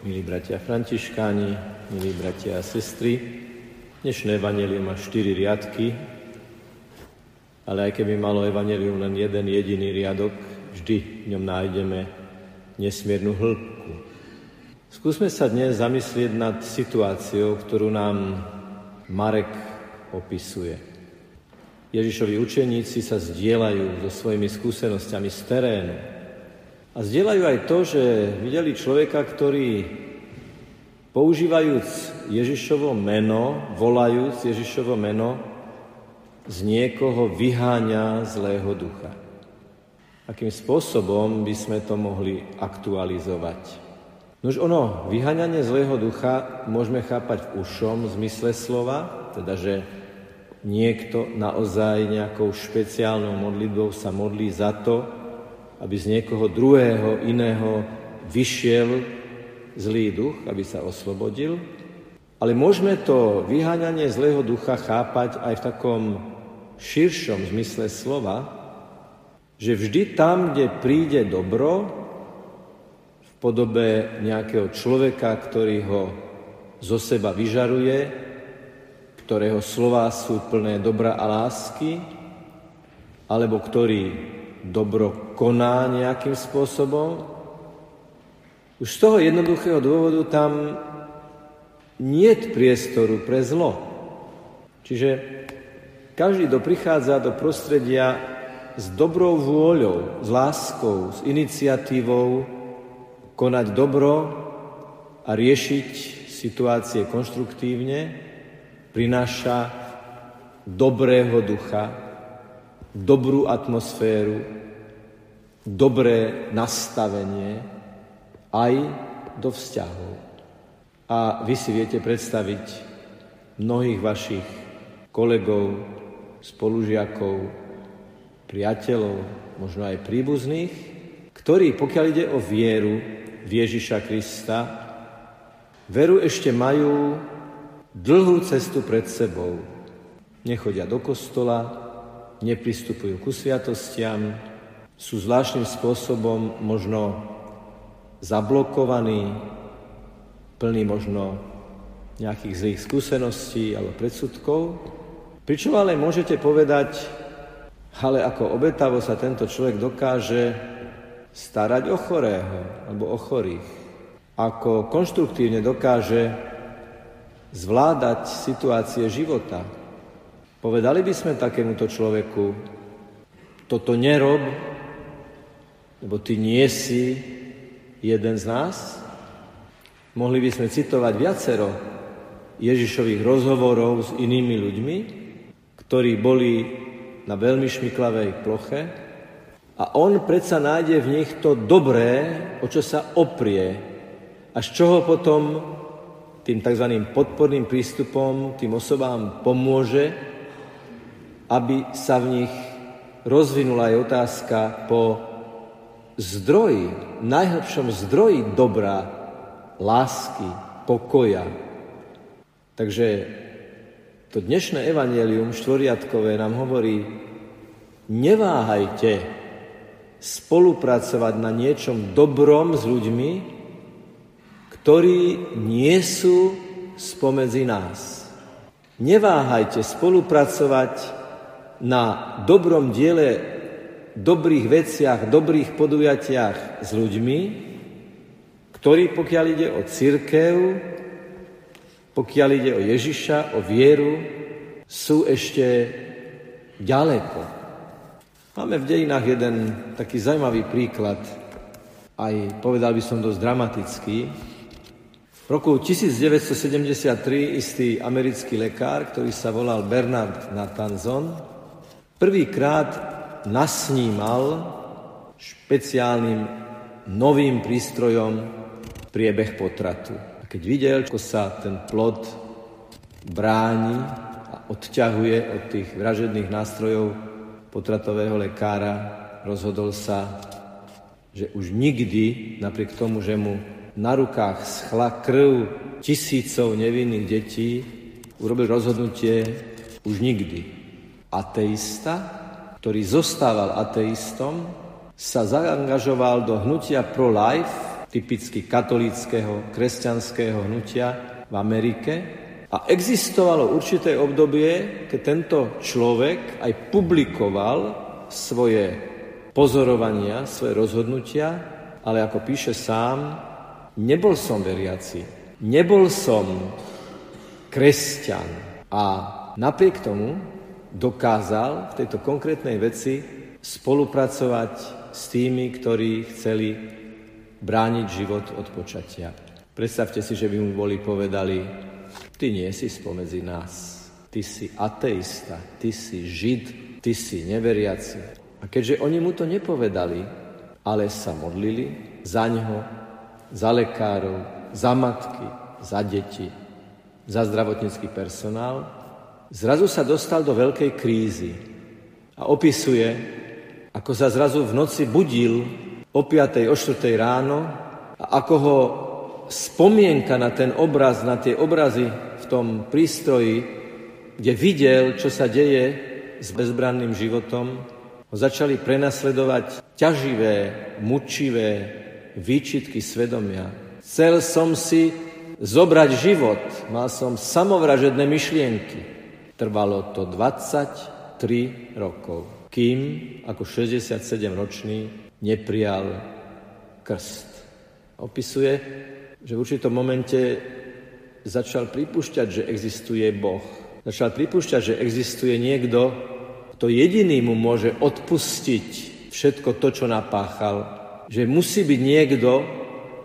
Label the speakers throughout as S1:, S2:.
S1: Milí bratia františkáni, milí bratia a sestry, dnešné evanelium má 4 riadky, ale aj keby malo evanelium len jeden jediný riadok, vždy v ňom nájdeme nesmiernu hĺbku. Skúsme sa dnes zamyslieť nad situáciou, ktorú nám Marek opisuje. Ježišovi učeníci sa zdieľajú so svojimi skúsenostiami z terénu, a zdieľajú aj to, že videli človeka, ktorý používajúc Ježišovo meno, volajúc Ježišovo meno, z niekoho vyháňa zlého ducha. Akým spôsobom by sme to mohli aktualizovať? Nož ono, vyháňanie zlého ducha môžeme chápať v ušom zmysle slova, teda že niekto naozaj nejakou špeciálnou modlitbou sa modlí za to, aby z niekoho druhého, iného vyšiel zlý duch, aby sa oslobodil. Ale môžeme to vyháňanie zlého ducha chápať aj v takom širšom zmysle slova, že vždy tam, kde príde dobro, v podobe nejakého človeka, ktorý ho zo seba vyžaruje, ktorého slova sú plné dobra a lásky, alebo ktorý dobro koná nejakým spôsobom. Už z toho jednoduchého dôvodu tam nie priestoru pre zlo. Čiže každý, kto prichádza do prostredia s dobrou vôľou, s láskou, s iniciatívou konať dobro a riešiť situácie konštruktívne, prináša dobrého ducha, dobrú atmosféru, dobré nastavenie aj do vzťahov. A vy si viete predstaviť mnohých vašich kolegov, spolužiakov, priateľov, možno aj príbuzných, ktorí, pokiaľ ide o vieru v Ježiša Krista, veru ešte majú dlhú cestu pred sebou. Nechodia do kostola, nepristupujú ku sviatostiam, sú zvláštnym spôsobom možno zablokovaní, plní možno nejakých zlých skúseností alebo predsudkov. Pričom ale môžete povedať, ale ako obetavo sa tento človek dokáže starať o chorého alebo o chorých. Ako konštruktívne dokáže zvládať situácie života, Povedali by sme takémuto človeku, toto nerob, lebo ty nie si jeden z nás? Mohli by sme citovať viacero Ježišových rozhovorov s inými ľuďmi, ktorí boli na veľmi šmiklavej ploche a on predsa nájde v nich to dobré, o čo sa oprie a z čoho potom tým tzv. podporným prístupom tým osobám pomôže aby sa v nich rozvinula aj otázka po zdroji, najhlbšom zdroji dobra, lásky, pokoja. Takže to dnešné evanelium štvoriadkové nám hovorí, neváhajte spolupracovať na niečom dobrom s ľuďmi, ktorí nie sú spomedzi nás. Neváhajte spolupracovať na dobrom diele, dobrých veciach, dobrých podujatiach s ľuďmi, ktorí, pokiaľ ide o církev, pokiaľ ide o Ježiša, o vieru, sú ešte ďaleko. Máme v dejinách jeden taký zaujímavý príklad, aj povedal by som dosť dramatický. V roku 1973 istý americký lekár, ktorý sa volal Bernard Natanzon, Prvýkrát nasnímal špeciálnym novým prístrojom priebeh potratu. A keď videl, ako sa ten plod bráni a odťahuje od tých vražedných nástrojov potratového lekára, rozhodol sa, že už nikdy, napriek tomu, že mu na rukách schla krv tisícov nevinných detí, urobil rozhodnutie už nikdy ateista, ktorý zostával ateistom, sa zaangažoval do hnutia pro-life typicky katolíckého, kresťanského hnutia v Amerike. A existovalo určité obdobie, keď tento človek aj publikoval svoje pozorovania, svoje rozhodnutia, ale ako píše sám, nebol som veriaci, nebol som kresťan. A napriek tomu dokázal v tejto konkrétnej veci spolupracovať s tými, ktorí chceli brániť život od počatia. Predstavte si, že by mu boli povedali, ty nie si spomedzi nás, ty si ateista, ty si žid, ty si neveriaci. A keďže oni mu to nepovedali, ale sa modlili za ňo, za lekárov, za matky, za deti, za zdravotnícky personál, zrazu sa dostal do veľkej krízy a opisuje, ako sa zrazu v noci budil o 5. o 4. ráno a ako ho spomienka na ten obraz, na tie obrazy v tom prístroji, kde videl, čo sa deje s bezbranným životom, ho začali prenasledovať ťaživé, mučivé výčitky svedomia. Chcel som si zobrať život, mal som samovražedné myšlienky. Trvalo to 23 rokov, kým ako 67-ročný neprijal krst. Opisuje, že v určitom momente začal pripúšťať, že existuje Boh. Začal pripúšťať, že existuje niekto, kto jediný mu môže odpustiť všetko to, čo napáchal. Že musí byť niekto,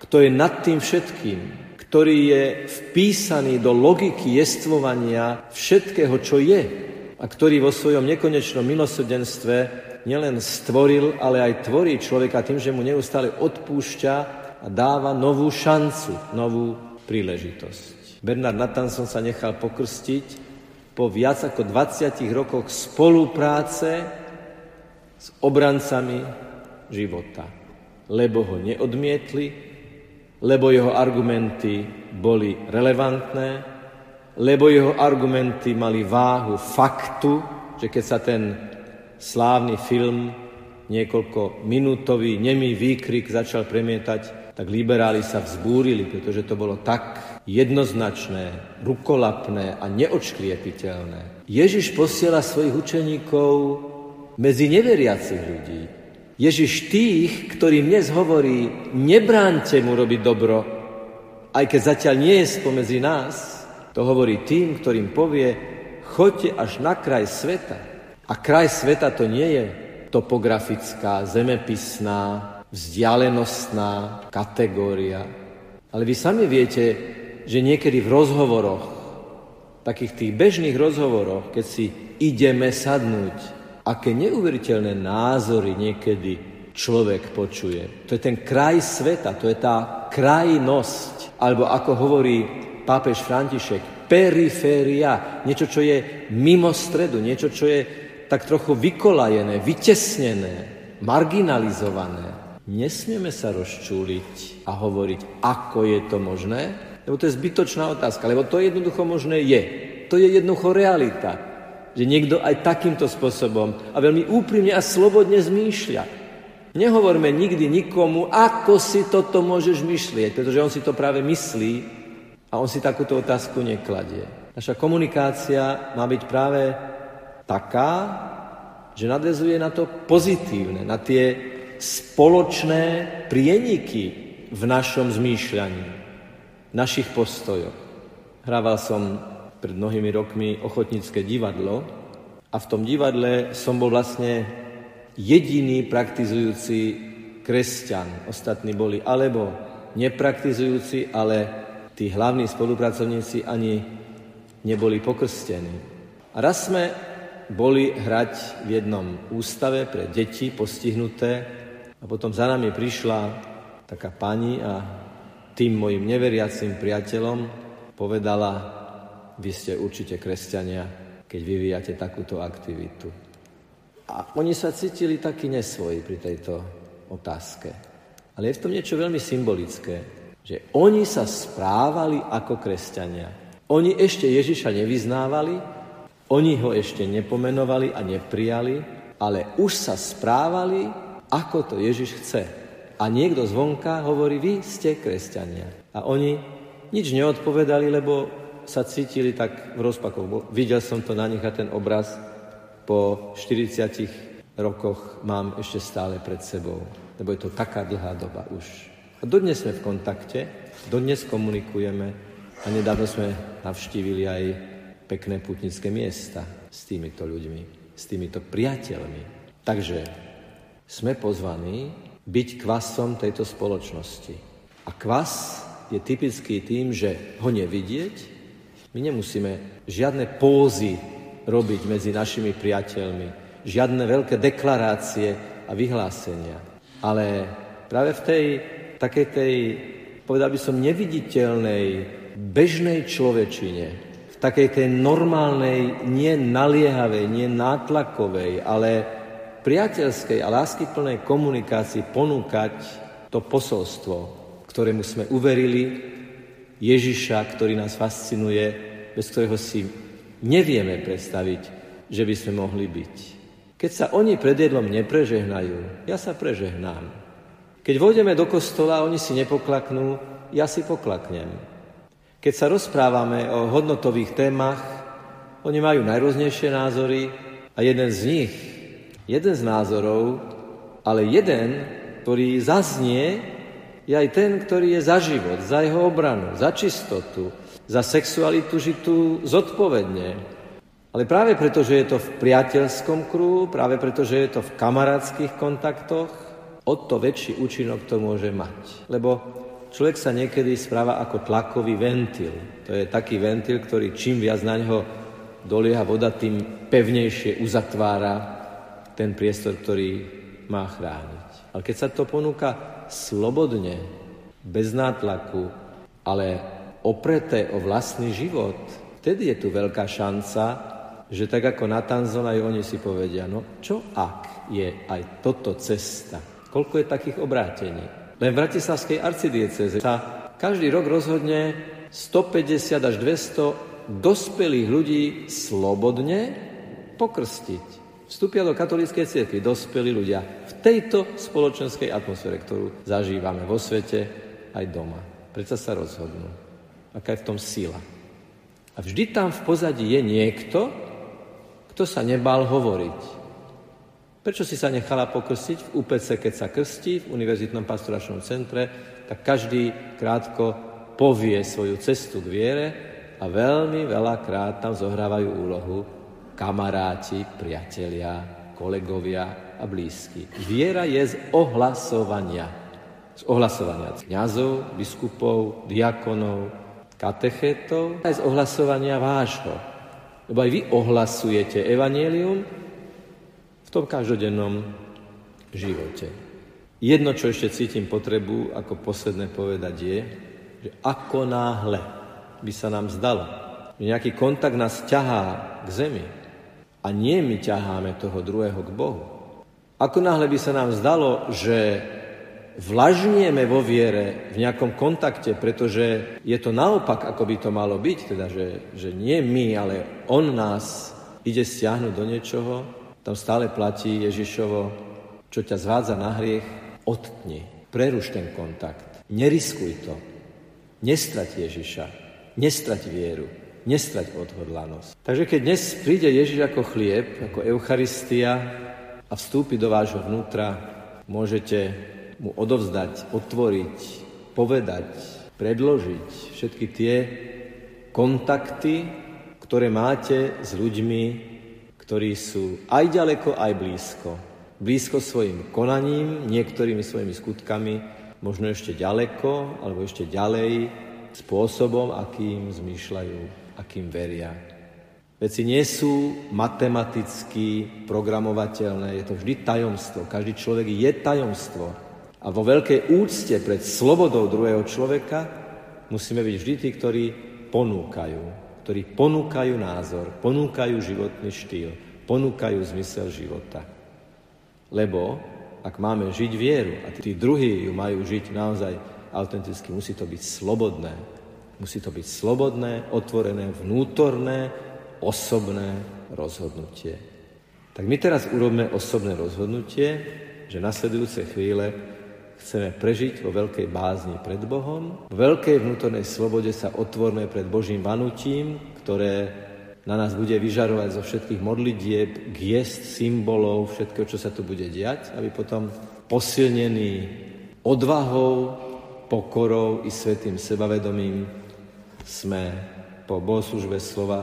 S1: kto je nad tým všetkým, ktorý je vpísaný do logiky jestvovania všetkého, čo je a ktorý vo svojom nekonečnom milosrdenstve nielen stvoril, ale aj tvorí človeka tým, že mu neustále odpúšťa a dáva novú šancu, novú príležitosť. Bernard Natanson sa nechal pokrstiť po viac ako 20 rokoch spolupráce s obrancami života, lebo ho neodmietli, lebo jeho argumenty boli relevantné, lebo jeho argumenty mali váhu faktu, že keď sa ten slávny film, niekoľko minútový nemý výkrik začal premietať tak liberáli sa vzbúrili, pretože to bolo tak jednoznačné, rukolapné a neočkriepiteľné. Ježiš posiela svojich učeníkov medzi neveriacich ľudí. Ježiš tých, ktorým dnes hovorí, nebránte mu robiť dobro, aj keď zatiaľ nie je spomedzi nás, to hovorí tým, ktorým povie, choďte až na kraj sveta. A kraj sveta to nie je topografická, zemepisná, vzdialenostná kategória. Ale vy sami viete, že niekedy v rozhovoroch, takých tých bežných rozhovoroch, keď si ideme sadnúť, aké neuveriteľné názory niekedy človek počuje. To je ten kraj sveta, to je tá krajnosť, alebo ako hovorí pápež František, periféria, niečo, čo je mimo stredu, niečo, čo je tak trochu vykolajené, vytesnené, marginalizované. Nesmieme sa rozčúliť a hovoriť, ako je to možné, lebo to je zbytočná otázka, lebo to jednoducho možné je. To je jednoducho realita, že niekto aj takýmto spôsobom a veľmi úprimne a slobodne zmýšľa. Nehovorme nikdy nikomu, ako si toto môžeš myšlieť, pretože on si to práve myslí a on si takúto otázku nekladie. Naša komunikácia má byť práve taká, že nadvezuje na to pozitívne, na tie spoločné prieniky v našom zmýšľaní, v našich postojoch. Hrával som pred mnohými rokmi ochotnícke divadlo a v tom divadle som bol vlastne jediný praktizujúci kresťan. Ostatní boli alebo nepraktizujúci, ale tí hlavní spolupracovníci ani neboli pokrstení. A raz sme boli hrať v jednom ústave pre deti postihnuté a potom za nami prišla taká pani a tým mojim neveriacim priateľom povedala, vy ste určite kresťania, keď vyvíjate takúto aktivitu. A oni sa cítili takí nesvoji pri tejto otázke. Ale je v tom niečo veľmi symbolické, že oni sa správali ako kresťania. Oni ešte Ježiša nevyznávali, oni ho ešte nepomenovali a neprijali, ale už sa správali ako to Ježiš chce. A niekto zvonka hovorí, vy ste kresťania. A oni nič neodpovedali, lebo sa cítili tak v rozpakoch. Videl som to na nich a ten obraz po 40 rokoch mám ešte stále pred sebou. Lebo je to taká dlhá doba už. A dodnes sme v kontakte, dodnes komunikujeme a nedávno sme navštívili aj pekné putnické miesta s týmito ľuďmi, s týmito priateľmi. Takže sme pozvaní byť kvasom tejto spoločnosti. A kvas je typický tým, že ho nevidieť, my nemusíme žiadne pózy robiť medzi našimi priateľmi, žiadne veľké deklarácie a vyhlásenia. Ale práve v tej takej tej, povedal by som, neviditeľnej, bežnej človečine, v takej tej normálnej, nie naliehavej, nie nátlakovej, ale priateľskej a láskyplnej komunikácii ponúkať to posolstvo, ktorému sme uverili, Ježiša, ktorý nás fascinuje, bez ktorého si nevieme predstaviť, že by sme mohli byť. Keď sa oni pred jedlom neprežehnajú, ja sa prežehnám. Keď vôjdeme do kostola, oni si nepoklaknú, ja si poklaknem. Keď sa rozprávame o hodnotových témach, oni majú najrôznejšie názory a jeden z nich jeden z názorov, ale jeden, ktorý zaznie, je aj ten, ktorý je za život, za jeho obranu, za čistotu, za sexualitu žitú zodpovedne. Ale práve preto, že je to v priateľskom kruhu, práve preto, že je to v kamarátskych kontaktoch, o to väčší účinok to môže mať. Lebo človek sa niekedy správa ako tlakový ventil. To je taký ventil, ktorý čím viac na neho dolieha voda, tým pevnejšie uzatvára ten priestor, ktorý má chrániť. Ale keď sa to ponúka slobodne, bez nátlaku, ale opreté o vlastný život, vtedy je tu veľká šanca, že tak ako na Tanzon aj oni si povedia, no čo ak je aj toto cesta? Koľko je takých obrátení? Len v Bratislavskej arcidieceze sa každý rok rozhodne 150 až 200 dospelých ľudí slobodne pokrstiť vstúpia do katolíckej cirkvi dospelí ľudia v tejto spoločenskej atmosfére, ktorú zažívame vo svete aj doma. Prečo sa rozhodnú? Aká je v tom sila? A vždy tam v pozadí je niekto, kto sa nebal hovoriť. Prečo si sa nechala pokrstiť v UPC, keď sa krstí, v Univerzitnom pastoračnom centre, tak každý krátko povie svoju cestu k viere a veľmi veľakrát tam zohrávajú úlohu kamaráti, priatelia, kolegovia a blízky. Viera je z ohlasovania. Z ohlasovania kniazov, biskupov, diakonov, katechetov, aj z ohlasovania vášho. Lebo aj vy ohlasujete evanielium v tom každodennom živote. Jedno, čo ešte cítim potrebu ako posledné povedať je, že ako náhle by sa nám zdalo, že nejaký kontakt nás ťahá k zemi, a nie my ťaháme toho druhého k Bohu. Ako náhle by sa nám zdalo, že vlažnieme vo viere v nejakom kontakte, pretože je to naopak, ako by to malo byť, teda, že, že nie my, ale On nás ide stiahnuť do niečoho, tam stále platí Ježišovo, čo ťa zvádza na hriech, odtni, preruš ten kontakt, neriskuj to, nestrať Ježiša, nestrať vieru nestrať odhodlanosť. Takže keď dnes príde Ježiš ako chlieb, ako Eucharistia a vstúpi do vášho vnútra, môžete mu odovzdať, otvoriť, povedať, predložiť všetky tie kontakty, ktoré máte s ľuďmi, ktorí sú aj ďaleko, aj blízko. Blízko svojim konaním, niektorými svojimi skutkami, možno ešte ďaleko, alebo ešte ďalej, spôsobom, akým zmýšľajú akým veria. Veci nie sú matematicky programovateľné, je to vždy tajomstvo. Každý človek je tajomstvo. A vo veľkej úcte pred slobodou druhého človeka musíme byť vždy tí, ktorí ponúkajú, ktorí ponúkajú názor, ponúkajú životný štýl, ponúkajú zmysel života. Lebo ak máme žiť vieru a tí druhí ju majú žiť naozaj autenticky, musí to byť slobodné, Musí to byť slobodné, otvorené, vnútorné, osobné rozhodnutie. Tak my teraz urobíme osobné rozhodnutie, že nasledujúce chvíle chceme prežiť vo veľkej bázni pred Bohom, v veľkej vnútornej slobode sa otvorme pred Božím vanutím, ktoré na nás bude vyžarovať zo všetkých modlitieb, giest, symbolov, všetko, čo sa tu bude diať, aby potom posilnený odvahou, pokorou i svetým sebavedomím sme po bohoslužbe slova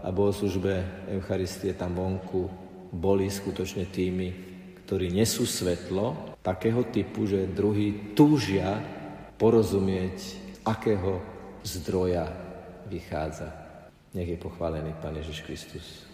S1: a bohoslužbe Eucharistie tam vonku boli skutočne tými, ktorí nesú svetlo takého typu, že druhý túžia porozumieť, akého zdroja vychádza. Nech je pochválený Pán Ježiš Kristus.